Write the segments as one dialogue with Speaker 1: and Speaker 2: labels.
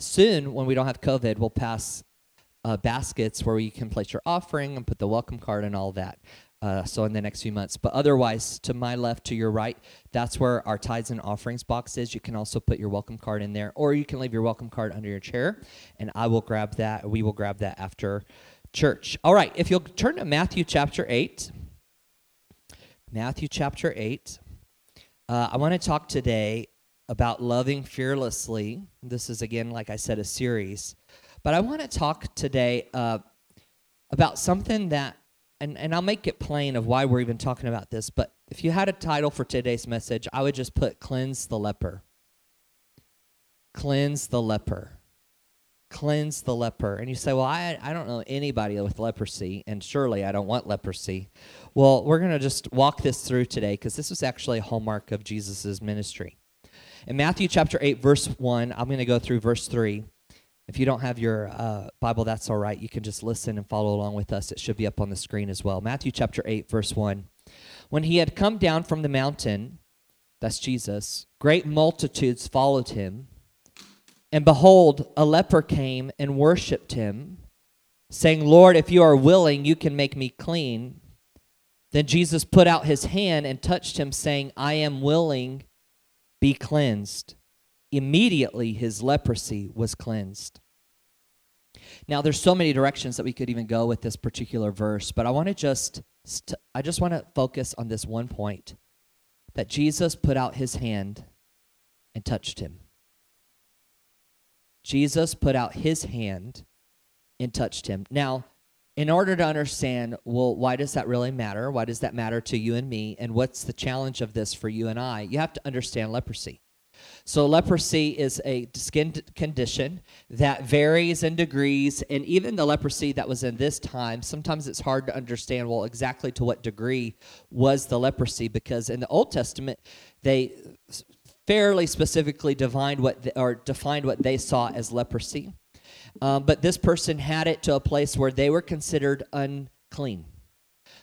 Speaker 1: soon, when we don't have COVID, we'll pass uh, baskets where you can place your offering and put the welcome card and all that. Uh, so in the next few months. But otherwise, to my left, to your right, that's where our tithes and offerings box is. You can also put your welcome card in there, or you can leave your welcome card under your chair, and I will grab that. We will grab that after church. All right, if you'll turn to Matthew chapter 8. Matthew chapter 8. Uh, I want to talk today about loving fearlessly. This is, again, like I said, a series. But I want to talk today uh, about something that, and, and I'll make it plain of why we're even talking about this. But if you had a title for today's message, I would just put Cleanse the Leper. Cleanse the Leper cleanse the leper. And you say, Well, I, I don't know anybody with leprosy, and surely I don't want leprosy. Well, we're going to just walk this through today because this was actually a hallmark of Jesus' ministry. In Matthew chapter 8, verse 1, I'm going to go through verse 3. If you don't have your uh, Bible, that's all right. You can just listen and follow along with us. It should be up on the screen as well. Matthew chapter 8, verse 1. When he had come down from the mountain, that's Jesus, great multitudes followed him and behold, a leper came and worshipped him, saying, Lord, if you are willing, you can make me clean. Then Jesus put out his hand and touched him, saying, I am willing, be cleansed. Immediately his leprosy was cleansed. Now, there's so many directions that we could even go with this particular verse, but I want to just st- I just want to focus on this one point that Jesus put out his hand and touched him. Jesus put out his hand and touched him. Now, in order to understand, well, why does that really matter? Why does that matter to you and me? And what's the challenge of this for you and I? You have to understand leprosy. So, leprosy is a skin condition that varies in degrees, and even the leprosy that was in this time, sometimes it's hard to understand, well, exactly to what degree was the leprosy, because in the Old Testament, they fairly specifically defined what the, or defined what they saw as leprosy. Um, but this person had it to a place where they were considered unclean.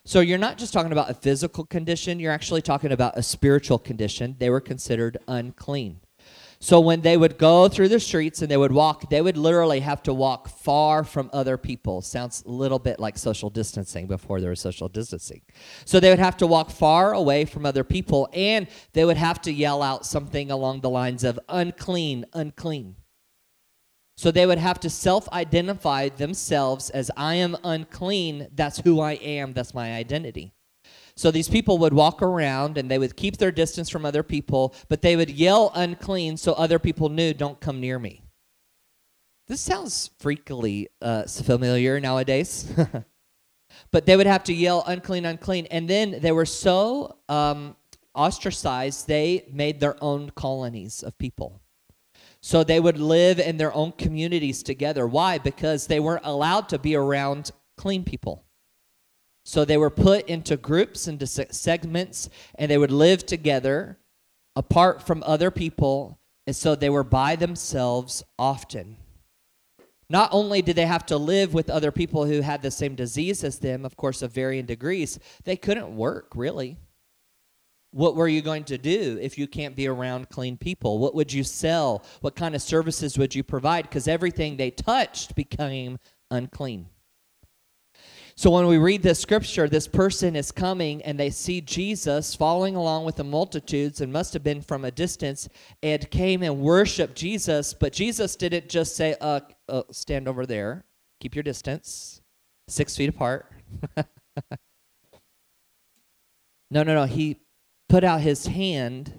Speaker 1: So you're not just talking about a physical condition, you're actually talking about a spiritual condition. They were considered unclean. So when they would go through the streets and they would walk, they would literally have to walk far from other people. Sounds a little bit like social distancing before there was social distancing. So they would have to walk far away from other people and they would have to yell out something along the lines of unclean, unclean. So they would have to self identify themselves as I am unclean. That's who I am. That's my identity. So these people would walk around and they would keep their distance from other people, but they would yell unclean so other people knew, don't come near me. This sounds freakily uh, familiar nowadays. but they would have to yell unclean, unclean. And then they were so um, ostracized, they made their own colonies of people. So they would live in their own communities together. Why? Because they weren't allowed to be around clean people. So they were put into groups, into segments, and they would live together apart from other people. And so they were by themselves often. Not only did they have to live with other people who had the same disease as them, of course, of varying degrees, they couldn't work really. What were you going to do if you can't be around clean people? What would you sell? What kind of services would you provide? Because everything they touched became unclean. So when we read this scripture, this person is coming and they see Jesus following along with the multitudes and must have been from a distance and came and worshiped Jesus. But Jesus didn't just say, uh, uh stand over there, keep your distance, six feet apart. no, no, no. He put out his hand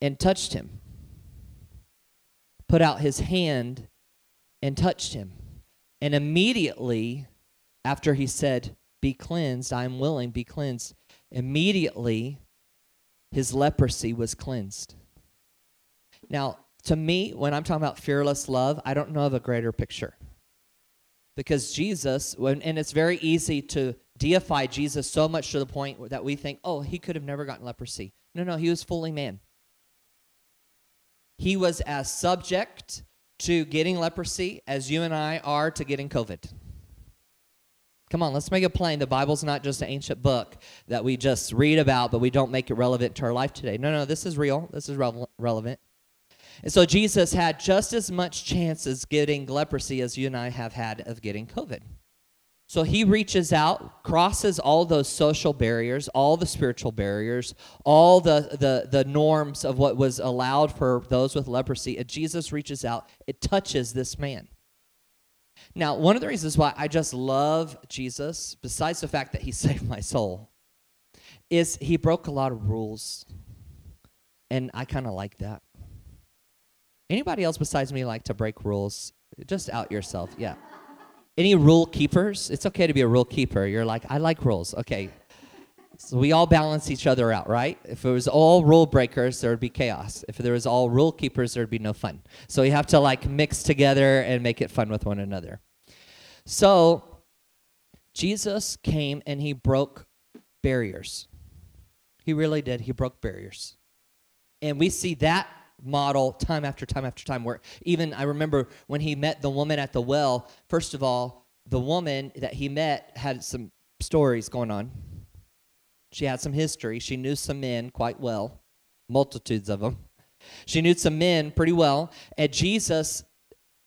Speaker 1: and touched him. Put out his hand and touched him. And immediately after he said, Be cleansed, I am willing, be cleansed, immediately his leprosy was cleansed. Now, to me, when I'm talking about fearless love, I don't know of a greater picture. Because Jesus, when, and it's very easy to deify Jesus so much to the point that we think, oh, he could have never gotten leprosy. No, no, he was fully man. He was as subject to getting leprosy as you and I are to getting COVID. Come on, let's make it plain. The Bible's not just an ancient book that we just read about, but we don't make it relevant to our life today. No, no, this is real. This is re- relevant. And so Jesus had just as much chance as getting leprosy as you and I have had of getting COVID. So he reaches out, crosses all those social barriers, all the spiritual barriers, all the, the, the norms of what was allowed for those with leprosy. And Jesus reaches out, it touches this man. Now, one of the reasons why I just love Jesus, besides the fact that he saved my soul, is he broke a lot of rules. And I kind of like that. Anybody else besides me like to break rules? Just out yourself. Yeah. Any rule keepers? It's okay to be a rule keeper. You're like, I like rules. Okay. So we all balance each other out, right? If it was all rule breakers, there would be chaos. If there was all rule keepers, there'd be no fun. So you have to like mix together and make it fun with one another. So Jesus came and he broke barriers. He really did. He broke barriers. And we see that model time after time after time where even I remember when he met the woman at the well, first of all, the woman that he met had some stories going on. She had some history. She knew some men quite well, multitudes of them. She knew some men pretty well. And Jesus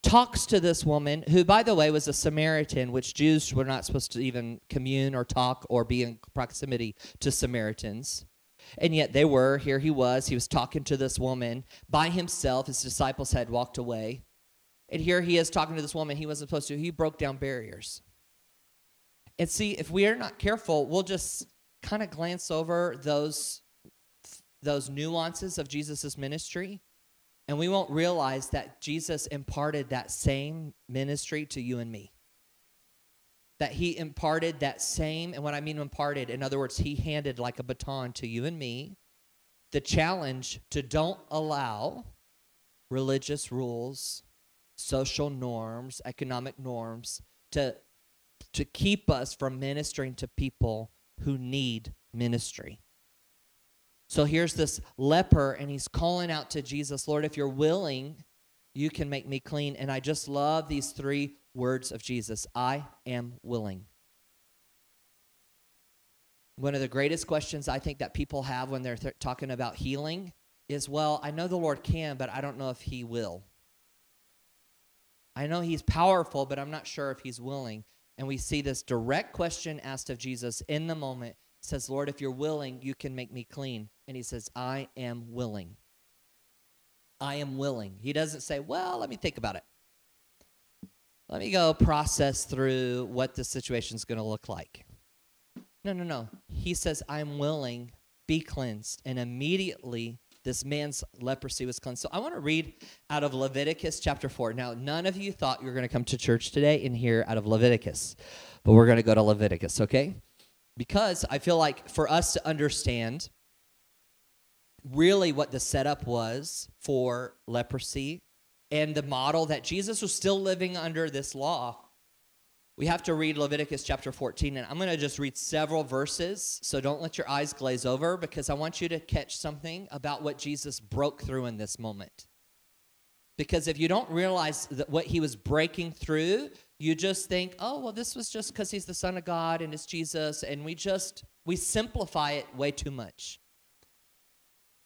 Speaker 1: talks to this woman, who, by the way, was a Samaritan, which Jews were not supposed to even commune or talk or be in proximity to Samaritans. And yet they were. Here he was. He was talking to this woman by himself. His disciples had walked away. And here he is talking to this woman he wasn't supposed to. He broke down barriers. And see, if we are not careful, we'll just kind of glance over those those nuances of Jesus' ministry and we won't realize that Jesus imparted that same ministry to you and me that he imparted that same, and what I mean imparted, in other words, he handed like a baton to you and me the challenge to don't allow religious rules, social norms, economic norms to, to keep us from ministering to people who need ministry. So here's this leper, and he's calling out to Jesus, Lord, if you're willing, you can make me clean. And I just love these three words of Jesus I am willing. One of the greatest questions I think that people have when they're th- talking about healing is well, I know the Lord can, but I don't know if He will. I know He's powerful, but I'm not sure if He's willing. And we see this direct question asked of Jesus in the moment. It says, Lord, if you're willing, you can make me clean. And He says, I am willing. I am willing. He doesn't say, well, let me think about it let me go process through what the situation is going to look like. No, no, no. He says, I'm willing, be cleansed. And immediately this man's leprosy was cleansed. So I want to read out of Leviticus chapter 4. Now, none of you thought you were going to come to church today and hear out of Leviticus, but we're going to go to Leviticus, okay? Because I feel like for us to understand really what the setup was for leprosy and the model that Jesus was still living under this law, we have to read Leviticus chapter 14. And I'm going to just read several verses. So don't let your eyes glaze over because I want you to catch something about what Jesus broke through in this moment. Because if you don't realize that what he was breaking through, you just think, oh, well, this was just because he's the Son of God and it's Jesus. And we just, we simplify it way too much.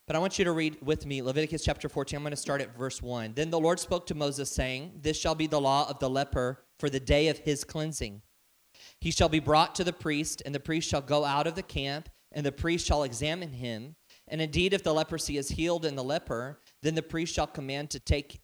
Speaker 1: But I want you to read with me Leviticus chapter 14. I'm going to start at verse 1. Then the Lord spoke to Moses, saying, This shall be the law of the leper for the day of his cleansing. He shall be brought to the priest, and the priest shall go out of the camp, and the priest shall examine him. And indeed, if the leprosy is healed in the leper, then the priest shall command to take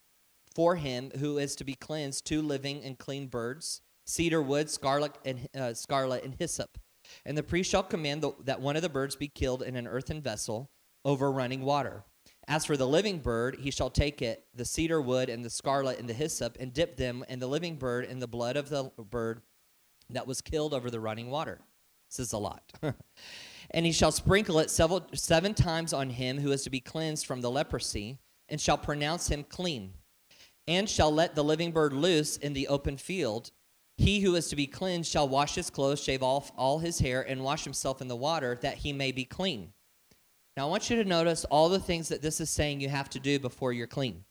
Speaker 1: for him who is to be cleansed two living and clean birds, cedar wood, scarlet, and uh, scarlet, and hyssop. And the priest shall command the, that one of the birds be killed in an earthen vessel over running water. As for the living bird, he shall take it, the cedar wood and the scarlet and the hyssop, and dip them and the living bird in the blood of the bird that was killed over the running water. This is a lot. and he shall sprinkle it several, seven times on him who is to be cleansed from the leprosy, and shall pronounce him clean, and shall let the living bird loose in the open field. He who is to be cleansed shall wash his clothes, shave off all his hair, and wash himself in the water, that he may be clean. Now, I want you to notice all the things that this is saying you have to do before you're clean.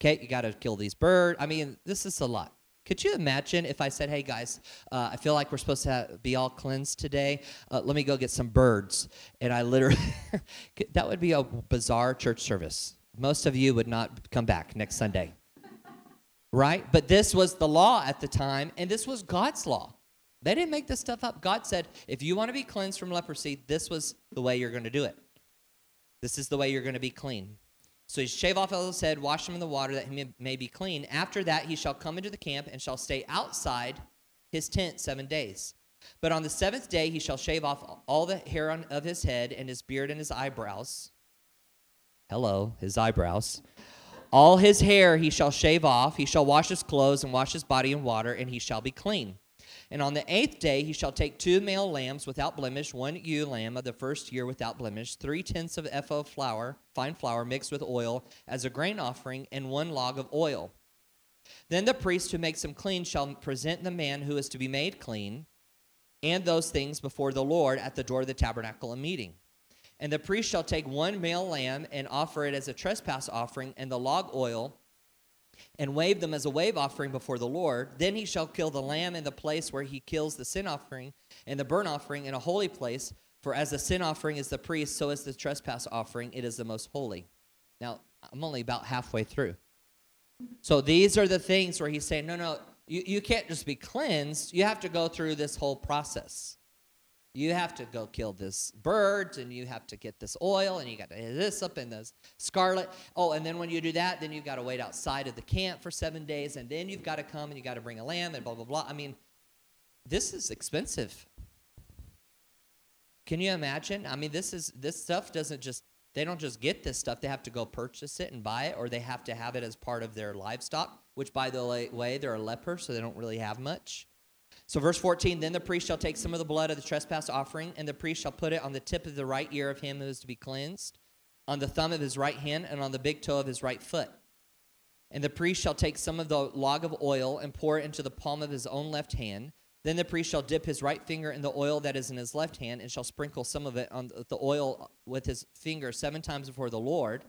Speaker 1: Okay, you got to kill these birds. I mean, this is a lot. Could you imagine if I said, hey guys, uh, I feel like we're supposed to have, be all cleansed today. Uh, let me go get some birds. And I literally, that would be a bizarre church service. most of you would not come back next Sunday. Right? But this was the law at the time, and this was God's law. They didn't make this stuff up. God said, if you want to be cleansed from leprosy, this was the way you're going to do it. This is the way you're going to be clean. So he shave off his head, wash him in the water that he may be clean. After that, he shall come into the camp and shall stay outside his tent seven days. But on the seventh day, he shall shave off all the hair on, of his head and his beard and his eyebrows. Hello, his eyebrows. All his hair he shall shave off. He shall wash his clothes and wash his body in water, and he shall be clean. And on the eighth day he shall take two male lambs without blemish, one ewe lamb of the first year without blemish, three tenths of ephah of flour, fine flour mixed with oil, as a grain offering, and one log of oil. Then the priest who makes him clean shall present the man who is to be made clean and those things before the Lord at the door of the tabernacle of meeting. And the priest shall take one male lamb and offer it as a trespass offering, and the log oil and wave them as a wave offering before the Lord. Then he shall kill the lamb in the place where he kills the sin offering and the burnt offering in a holy place. For as the sin offering is the priest, so is the trespass offering, it is the most holy. Now, I'm only about halfway through. So these are the things where he's saying, no, no, you, you can't just be cleansed. You have to go through this whole process. You have to go kill this bird, and you have to get this oil, and you got to this up in this scarlet. Oh, and then when you do that, then you've got to wait outside of the camp for seven days, and then you've got to come and you got to bring a lamb and blah blah blah. I mean, this is expensive. Can you imagine? I mean, this is this stuff doesn't just they don't just get this stuff. They have to go purchase it and buy it, or they have to have it as part of their livestock. Which, by the way, they're a leper, so they don't really have much. So, verse 14 Then the priest shall take some of the blood of the trespass offering, and the priest shall put it on the tip of the right ear of him who is to be cleansed, on the thumb of his right hand, and on the big toe of his right foot. And the priest shall take some of the log of oil and pour it into the palm of his own left hand. Then the priest shall dip his right finger in the oil that is in his left hand, and shall sprinkle some of it on the oil with his finger seven times before the Lord.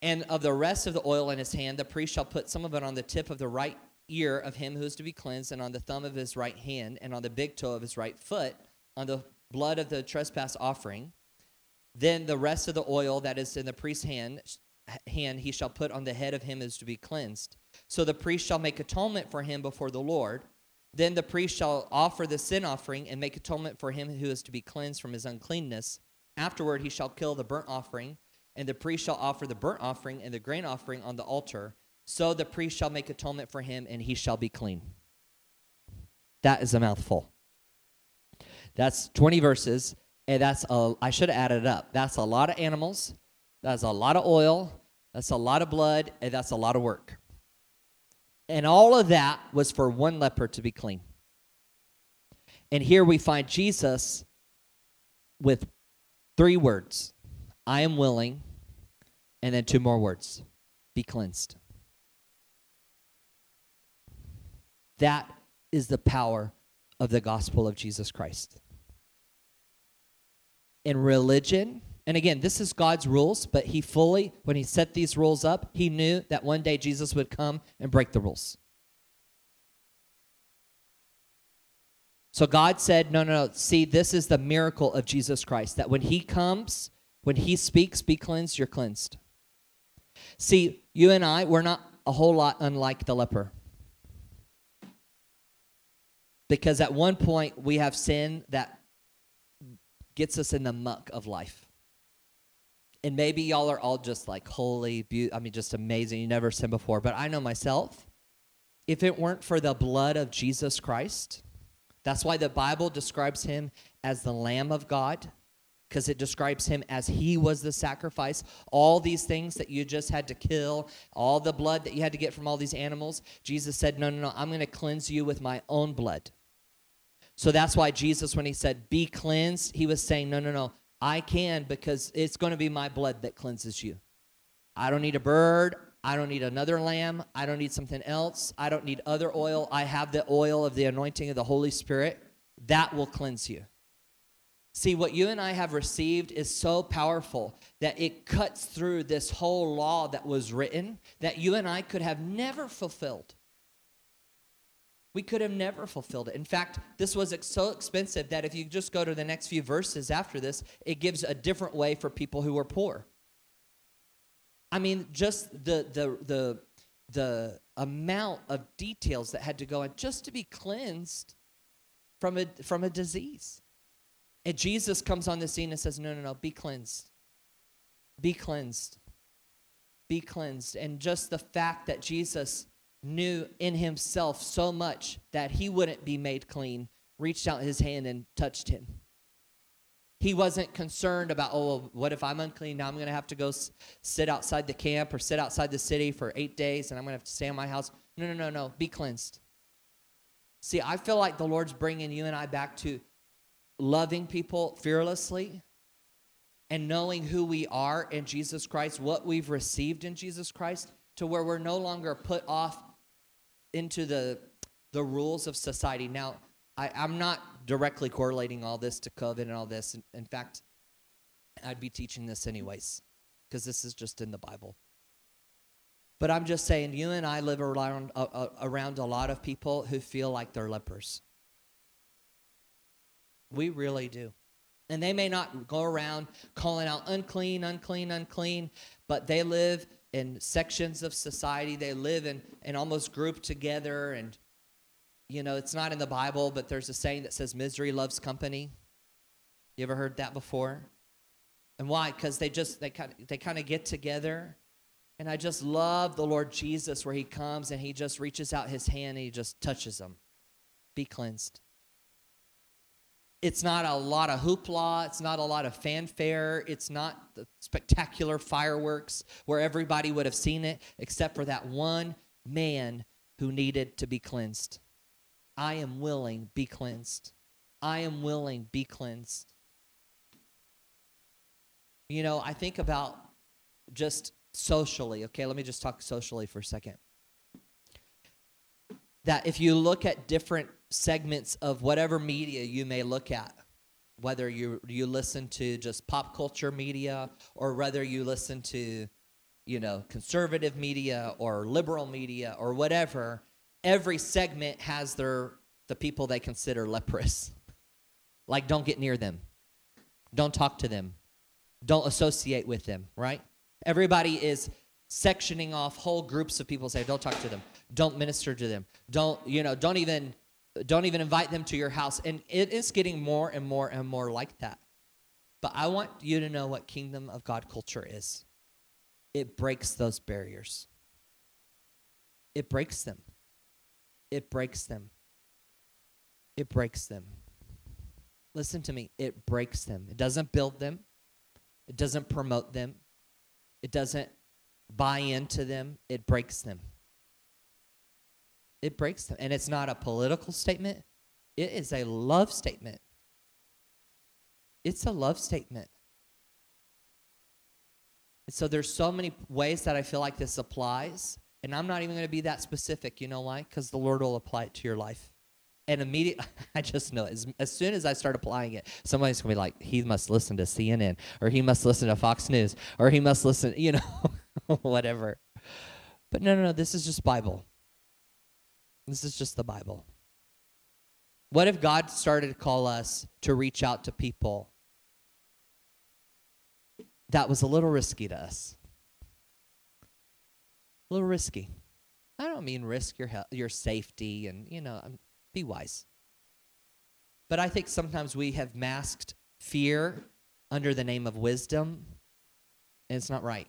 Speaker 1: And of the rest of the oil in his hand, the priest shall put some of it on the tip of the right ear of him who is to be cleansed, and on the thumb of his right hand, and on the big toe of his right foot, on the blood of the trespass offering. Then the rest of the oil that is in the priest's hand, hand he shall put on the head of him who is to be cleansed. So the priest shall make atonement for him before the Lord. Then the priest shall offer the sin offering and make atonement for him who is to be cleansed from his uncleanness. Afterward, he shall kill the burnt offering, and the priest shall offer the burnt offering and the grain offering on the altar so the priest shall make atonement for him, and he shall be clean. That is a mouthful. That's 20 verses, and that's a, I should have added it up. That's a lot of animals, that's a lot of oil, that's a lot of blood, and that's a lot of work. And all of that was for one leper to be clean. And here we find Jesus with three words I am willing, and then two more words be cleansed. That is the power of the gospel of Jesus Christ. In religion, and again, this is God's rules, but he fully, when he set these rules up, he knew that one day Jesus would come and break the rules. So God said, No, no, no. See, this is the miracle of Jesus Christ that when he comes, when he speaks, be cleansed, you're cleansed. See, you and I, we're not a whole lot unlike the leper. Because at one point we have sin that gets us in the muck of life. And maybe y'all are all just like holy, be- I mean, just amazing. You never sinned before. But I know myself, if it weren't for the blood of Jesus Christ, that's why the Bible describes him as the Lamb of God, because it describes him as he was the sacrifice. All these things that you just had to kill, all the blood that you had to get from all these animals, Jesus said, No, no, no, I'm going to cleanse you with my own blood. So that's why Jesus, when he said, be cleansed, he was saying, no, no, no, I can because it's going to be my blood that cleanses you. I don't need a bird. I don't need another lamb. I don't need something else. I don't need other oil. I have the oil of the anointing of the Holy Spirit. That will cleanse you. See, what you and I have received is so powerful that it cuts through this whole law that was written that you and I could have never fulfilled. We could have never fulfilled it. In fact, this was so expensive that if you just go to the next few verses after this, it gives a different way for people who are poor. I mean, just the the the the amount of details that had to go in just to be cleansed from a from a disease. And Jesus comes on the scene and says, "No, no, no, be cleansed. Be cleansed. Be cleansed." And just the fact that Jesus knew in himself so much that he wouldn't be made clean, reached out his hand and touched him. He wasn't concerned about, oh, what if I'm unclean? Now I'm going to have to go s- sit outside the camp or sit outside the city for eight days and I'm going to have to stay in my house. No, no, no, no. Be cleansed. See, I feel like the Lord's bringing you and I back to loving people fearlessly and knowing who we are in Jesus Christ, what we've received in Jesus Christ, to where we're no longer put off into the the rules of society. Now, I, I'm not directly correlating all this to COVID and all this. In, in fact, I'd be teaching this anyways, because this is just in the Bible. But I'm just saying, you and I live around uh, around a lot of people who feel like they're lepers. We really do. And they may not go around calling out unclean, unclean, unclean, but they live in sections of society. They live in, and almost grouped together. And, you know, it's not in the Bible, but there's a saying that says misery loves company. You ever heard that before? And why? Because they just, they kind of, they kind of get together. And I just love the Lord Jesus where he comes and he just reaches out his hand and he just touches them. Be cleansed. It's not a lot of hoopla. It's not a lot of fanfare. It's not the spectacular fireworks where everybody would have seen it, except for that one man who needed to be cleansed. I am willing, be cleansed. I am willing, be cleansed. You know, I think about just socially, okay? Let me just talk socially for a second. That if you look at different segments of whatever media you may look at, whether you you listen to just pop culture media or whether you listen to you know conservative media or liberal media or whatever every segment has their the people they consider leprous. Like don't get near them. Don't talk to them. Don't associate with them right? Everybody is sectioning off whole groups of people say don't talk to them. Don't minister to them. Don't you know don't even don't even invite them to your house. And it is getting more and more and more like that. But I want you to know what kingdom of God culture is it breaks those barriers, it breaks them. It breaks them. It breaks them. Listen to me. It breaks them. It doesn't build them. It doesn't promote them. It doesn't buy into them. It breaks them. It breaks them. And it's not a political statement, it is a love statement. It's a love statement. And so there's so many ways that I feel like this applies. And I'm not even going to be that specific. You know why? Because the Lord will apply it to your life. And immediately, I just know as, as soon as I start applying it, somebody's going to be like, he must listen to CNN, or he must listen to Fox News, or he must listen, you know, whatever. But no, no, no, this is just Bible. This is just the Bible. What if God started to call us to reach out to people that was a little risky to us? A little risky. I don't mean risk your health, your safety and, you know, be wise. But I think sometimes we have masked fear under the name of wisdom, and it's not right.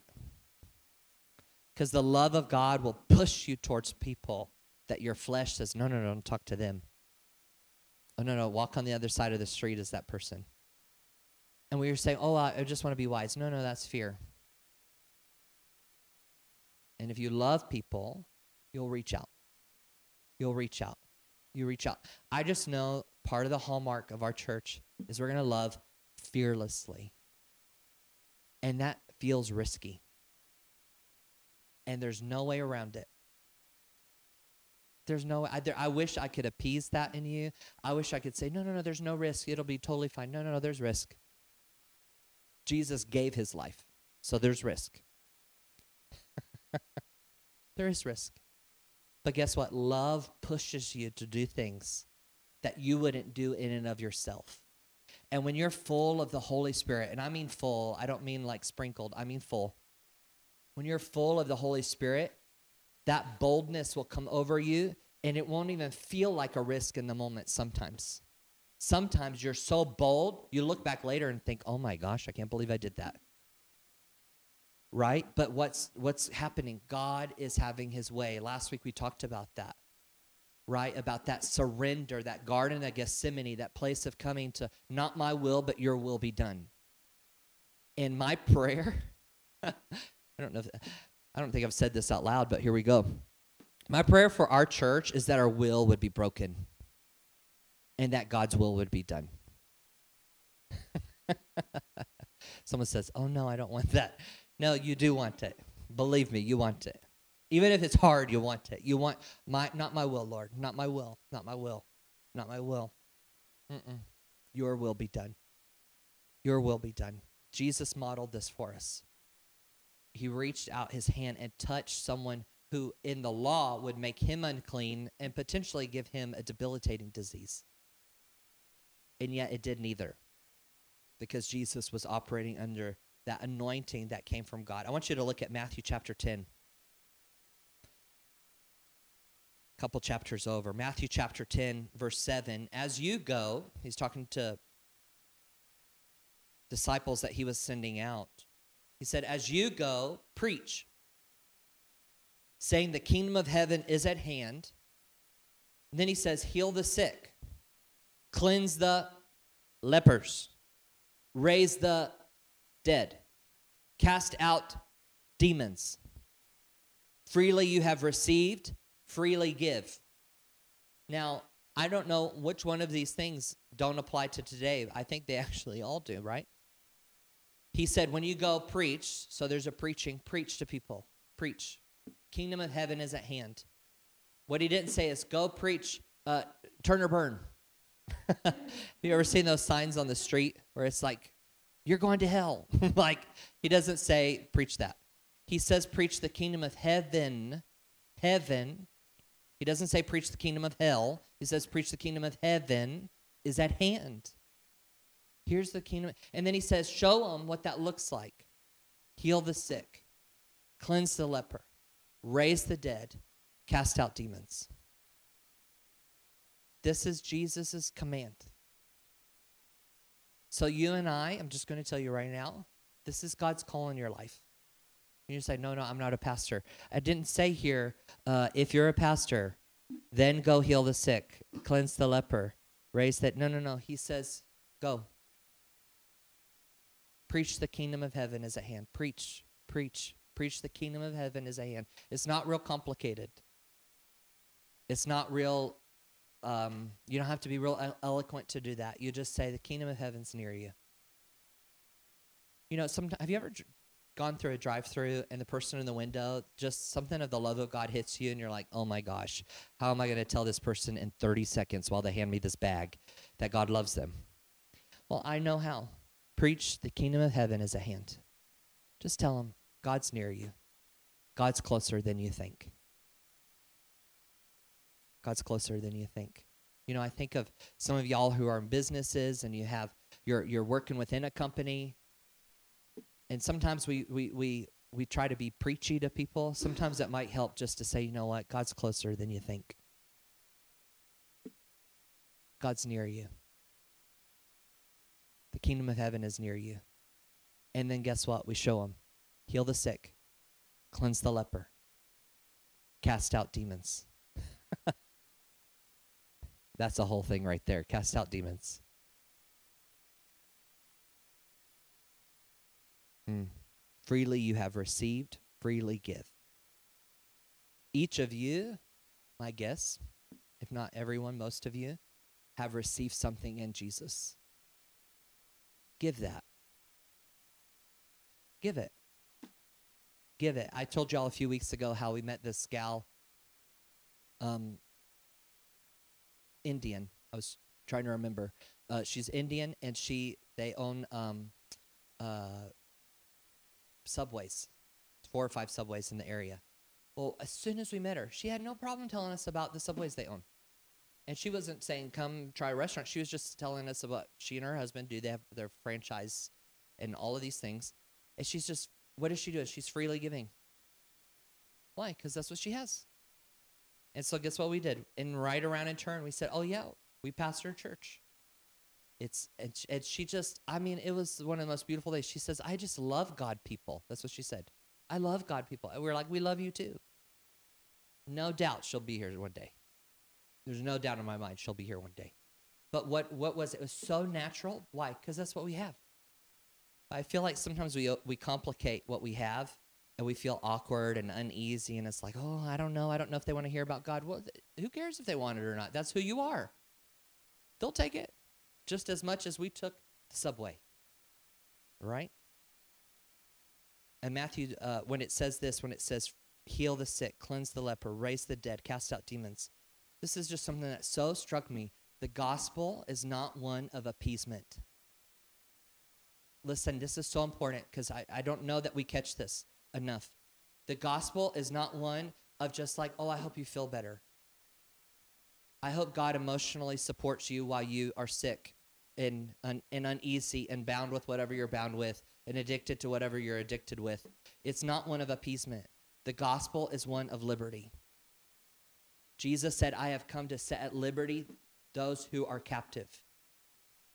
Speaker 1: Because the love of God will push you towards people that your flesh says, no, no, no, don't talk to them. Oh, no, no, walk on the other side of the street as that person. And we were saying, oh, I just want to be wise. No, no, that's fear. And if you love people, you'll reach out. You'll reach out. You reach out. I just know part of the hallmark of our church is we're going to love fearlessly. And that feels risky. And there's no way around it. There's no, I, there, I wish I could appease that in you. I wish I could say, no, no, no, there's no risk. It'll be totally fine. No, no, no, there's risk. Jesus gave his life, so there's risk. there is risk. But guess what? Love pushes you to do things that you wouldn't do in and of yourself. And when you're full of the Holy Spirit, and I mean full, I don't mean like sprinkled, I mean full. when you're full of the Holy Spirit, that boldness will come over you and it won't even feel like a risk in the moment sometimes. Sometimes you're so bold, you look back later and think, "Oh my gosh, I can't believe I did that." Right? But what's what's happening? God is having his way. Last week we talked about that. Right? About that surrender, that garden of Gethsemane, that place of coming to not my will, but your will be done. And my prayer, I don't know if, I don't think I've said this out loud, but here we go. My prayer for our church is that our will would be broken and that God's will would be done. Someone says, Oh, no, I don't want that. No, you do want it. Believe me, you want it. Even if it's hard, you want it. You want my, not my will, Lord. Not my will. Not my will. Not my will. Mm-mm. Your will be done. Your will be done. Jesus modeled this for us. He reached out his hand and touched someone who, in the law, would make him unclean and potentially give him a debilitating disease. And yet it did neither because Jesus was operating under that anointing that came from God. I want you to look at Matthew chapter 10. A couple chapters over. Matthew chapter 10, verse 7. As you go, he's talking to disciples that he was sending out. He said, As you go, preach, saying the kingdom of heaven is at hand. And then he says, Heal the sick, cleanse the lepers, raise the dead, cast out demons. Freely you have received, freely give. Now, I don't know which one of these things don't apply to today. I think they actually all do, right? He said, when you go preach, so there's a preaching, preach to people, preach. Kingdom of heaven is at hand. What he didn't say is go preach, uh, turn or burn. Have you ever seen those signs on the street where it's like, you're going to hell? like, he doesn't say preach that. He says preach the kingdom of heaven. Heaven. He doesn't say preach the kingdom of hell. He says preach the kingdom of heaven is at hand. Here's the kingdom. And then he says, show them what that looks like. Heal the sick, cleanse the leper, raise the dead, cast out demons. This is Jesus' command. So, you and I, I'm just going to tell you right now, this is God's call in your life. You say, no, no, I'm not a pastor. I didn't say here, uh, if you're a pastor, then go heal the sick, cleanse the leper, raise that. No, no, no. He says, go. Preach the kingdom of heaven is at hand. Preach, preach, preach the kingdom of heaven is at hand. It's not real complicated. It's not real um, you don't have to be real eloquent to do that. You just say, The kingdom of heaven's near you. You know, have you ever gone through a drive through and the person in the window, just something of the love of God hits you and you're like, oh my gosh, how am I going to tell this person in 30 seconds while they hand me this bag that God loves them? Well, I know how. Preach the kingdom of heaven is at hand. Just tell them God's near you, God's closer than you think. God's closer than you think. You know, I think of some of y'all who are in businesses and you have you're you're working within a company. And sometimes we we we we try to be preachy to people. Sometimes that might help just to say, you know what, God's closer than you think. God's near you. The kingdom of heaven is near you. And then guess what? We show them heal the sick, cleanse the leper, cast out demons. That's the whole thing right there. Cast out demons. Mm. Freely you have received, freely give. Each of you, my guess, if not everyone, most of you, have received something in Jesus. Give that. Give it. Give it. I told y'all a few weeks ago how we met this gal um, Indian. I was trying to remember. Uh, she's Indian, and she they own um, uh, subways, four or five subways in the area. Well, as soon as we met her, she had no problem telling us about the subways they own. And she wasn't saying, come try a restaurant. She was just telling us about she and her husband do they have their franchise and all of these things. And she's just, what does she do? She's freely giving. Why? Because that's what she has. And so guess what we did? And right around in turn, we said, "Oh yeah, we pastor a church." It's and she, and she just, I mean, it was one of the most beautiful days. She says, "I just love God people." That's what she said. I love God people. And we're like, "We love you too." No doubt she'll be here one day. There's no doubt in my mind she'll be here one day. But what what was it? it was so natural. Why? Because that's what we have. I feel like sometimes we we complicate what we have and we feel awkward and uneasy and it's like, "Oh, I don't know. I don't know if they want to hear about God." Well, who cares if they want it or not? That's who you are. They'll take it just as much as we took the subway. Right? And Matthew uh, when it says this, when it says heal the sick, cleanse the leper, raise the dead, cast out demons. This is just something that so struck me. The gospel is not one of appeasement. Listen, this is so important because I, I don't know that we catch this enough. The gospel is not one of just like, oh, I hope you feel better. I hope God emotionally supports you while you are sick and, and, and uneasy and bound with whatever you're bound with and addicted to whatever you're addicted with. It's not one of appeasement. The gospel is one of liberty. Jesus said, I have come to set at liberty those who are captive.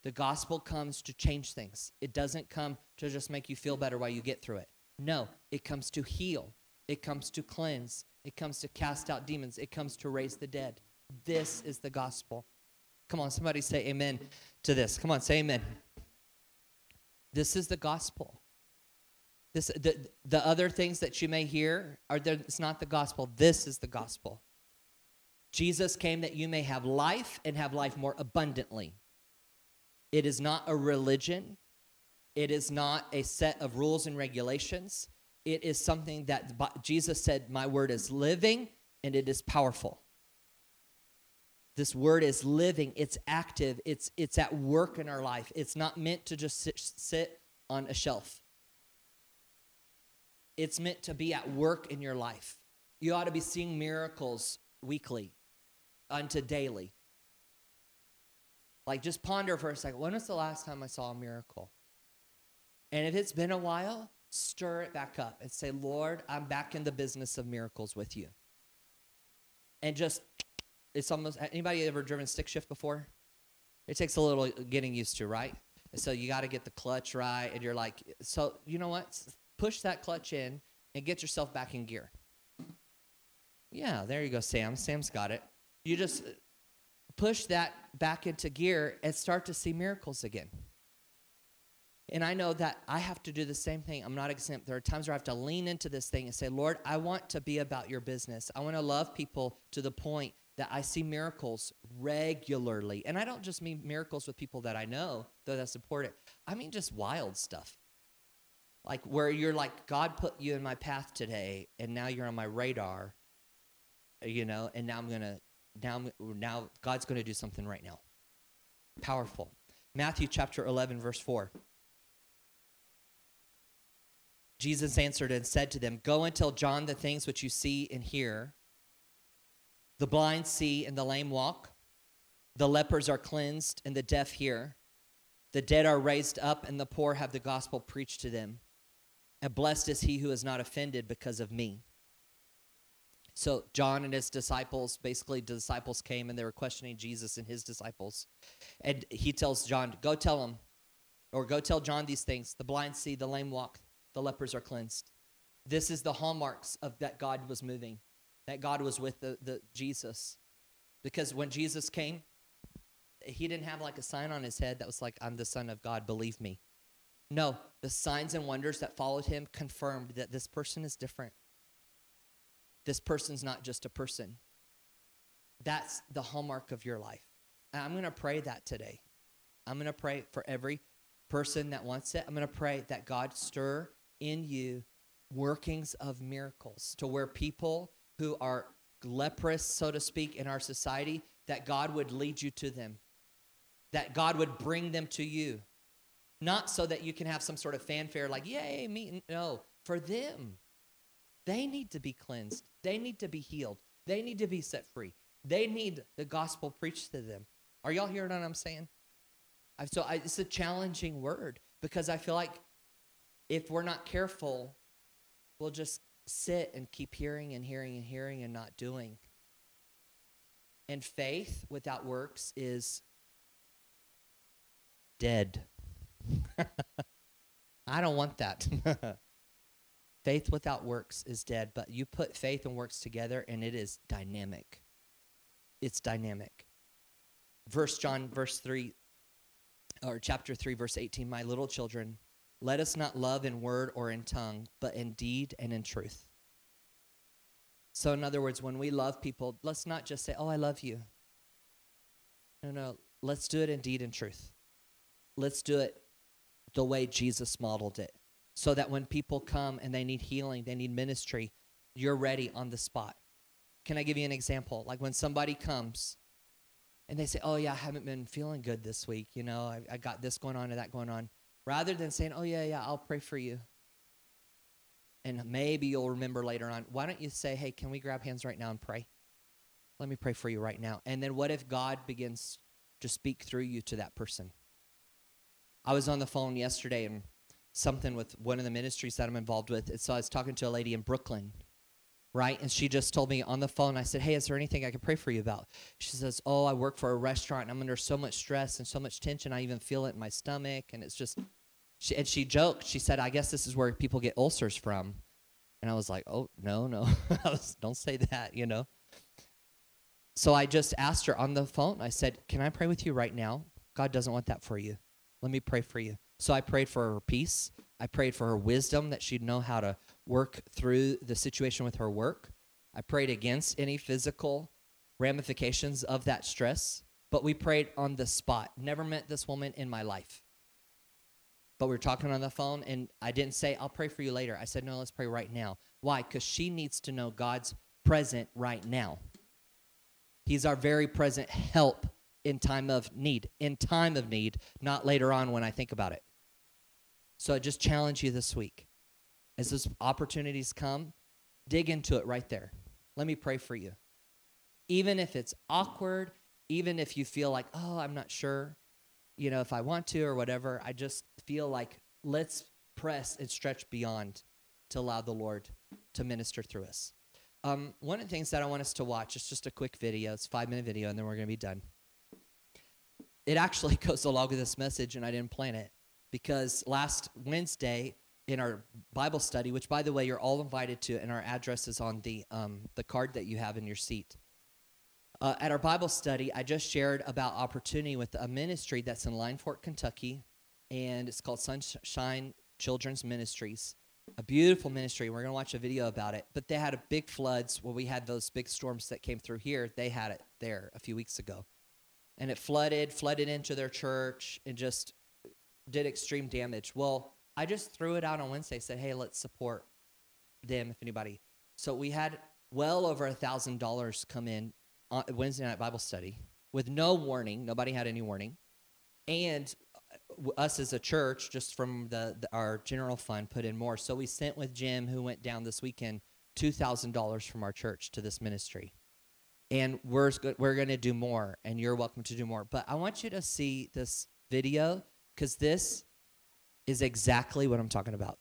Speaker 1: The gospel comes to change things. It doesn't come to just make you feel better while you get through it. No, it comes to heal, it comes to cleanse, it comes to cast out demons, it comes to raise the dead. This is the gospel. Come on, somebody say amen to this. Come on, say amen. This is the gospel. This the, the other things that you may hear are there, it's not the gospel. This is the gospel. Jesus came that you may have life and have life more abundantly. It is not a religion. It is not a set of rules and regulations. It is something that Jesus said, My word is living and it is powerful. This word is living, it's active, it's, it's at work in our life. It's not meant to just sit, sit on a shelf, it's meant to be at work in your life. You ought to be seeing miracles weekly unto daily. Like, just ponder for a second when was the last time I saw a miracle? And if it's been a while, stir it back up and say, Lord, I'm back in the business of miracles with you. And just, it's almost, anybody ever driven stick shift before? It takes a little getting used to, right? And so you got to get the clutch right. And you're like, so you know what? Push that clutch in and get yourself back in gear. Yeah, there you go, Sam. Sam's got it. You just push that back into gear and start to see miracles again. And I know that I have to do the same thing. I'm not exempt. There are times where I have to lean into this thing and say, Lord, I want to be about your business. I want to love people to the point that I see miracles regularly. And I don't just mean miracles with people that I know, though that's important. I mean just wild stuff. Like where you're like, God put you in my path today, and now you're on my radar, you know, and now I'm going to now, now God's going to do something right now. Powerful. Matthew chapter 11, verse 4. Jesus answered and said to them, Go and tell John the things which you see and hear. The blind see and the lame walk. The lepers are cleansed and the deaf hear. The dead are raised up and the poor have the gospel preached to them. And blessed is he who is not offended because of me. So John and his disciples, basically disciples came and they were questioning Jesus and his disciples. And he tells John, go tell them, or go tell John these things. The blind see, the lame walk, the lepers are cleansed. This is the hallmarks of that God was moving, that God was with the, the Jesus. Because when Jesus came, he didn't have like a sign on his head that was like, I'm the son of God, believe me. No, the signs and wonders that followed him confirmed that this person is different this person's not just a person. That's the hallmark of your life. And I'm going to pray that today. I'm going to pray for every person that wants it. I'm going to pray that God stir in you workings of miracles to where people who are leprous, so to speak, in our society, that God would lead you to them, that God would bring them to you. Not so that you can have some sort of fanfare like, yay, me. No, for them. They need to be cleansed. They need to be healed. They need to be set free. They need the gospel preached to them. Are y'all hearing what I'm saying? So I, it's a challenging word because I feel like if we're not careful, we'll just sit and keep hearing and hearing and hearing and not doing. And faith without works is dead. I don't want that. faith without works is dead, but you put faith and works together and it is dynamic. It's dynamic. Verse John, verse 3, or chapter 3, verse 18 My little children, let us not love in word or in tongue, but in deed and in truth. So, in other words, when we love people, let's not just say, Oh, I love you. No, no, let's do it in deed and truth. Let's do it the way Jesus modeled it so that when people come and they need healing, they need ministry, you're ready on the spot. Can I give you an example? Like when somebody comes and they say, Oh, yeah, I haven't been feeling good this week. You know, I, I got this going on and that going on. Rather than saying, Oh, yeah, yeah, I'll pray for you. And maybe you'll remember later on. Why don't you say, Hey, can we grab hands right now and pray? Let me pray for you right now. And then what if God begins to speak through you to that person? I was on the phone yesterday and something with one of the ministries that I'm involved with. And so I was talking to a lady in Brooklyn, right? And she just told me on the phone, I said, Hey, is there anything I can pray for you about? She says, Oh, I work for a restaurant and I'm under so much stress and so much tension. I even feel it in my stomach. And it's just, she, and she joked. She said, I guess this is where people get ulcers from. And I was like, Oh, no, no. Don't say that, you know? So I just asked her on the phone, I said, Can I pray with you right now? God doesn't want that for you. Let me pray for you. So I prayed for her peace. I prayed for her wisdom that she'd know how to work through the situation with her work. I prayed against any physical ramifications of that stress, but we prayed on the spot. Never met this woman in my life. But we were talking on the phone, and I didn't say, I'll pray for you later. I said, No, let's pray right now. Why? Because she needs to know God's present right now. He's our very present help in time of need. In time of need, not later on when I think about it. So I just challenge you this week. As those opportunities come, dig into it right there. Let me pray for you. Even if it's awkward, even if you feel like, oh, I'm not sure, you know, if I want to or whatever, I just feel like let's press and stretch beyond to allow the Lord to minister through us. Um, one of the things that I want us to watch is just a quick video. It's five minute video, and then we're going to be done. It actually goes along with this message, and I didn't plan it because last Wednesday in our Bible study, which by the way you're all invited to, and our address is on the um, the card that you have in your seat. Uh, at our Bible study, I just shared about opportunity with a ministry that's in Linefork, Kentucky, and it's called Sunshine Children's Ministries. A beautiful ministry. We're going to watch a video about it. But they had a big floods when we had those big storms that came through here. They had it there a few weeks ago. And it flooded, flooded into their church, and just did extreme damage. Well, I just threw it out on Wednesday, said, hey, let's support them if anybody. So we had well over a thousand dollars come in on Wednesday night Bible study with no warning. Nobody had any warning, and uh, us as a church, just from the, the our general fund, put in more. So we sent with Jim, who went down this weekend, two thousand dollars from our church to this ministry, and we're we're going to do more, and you're welcome to do more. But I want you to see this video because this is exactly what I'm talking about.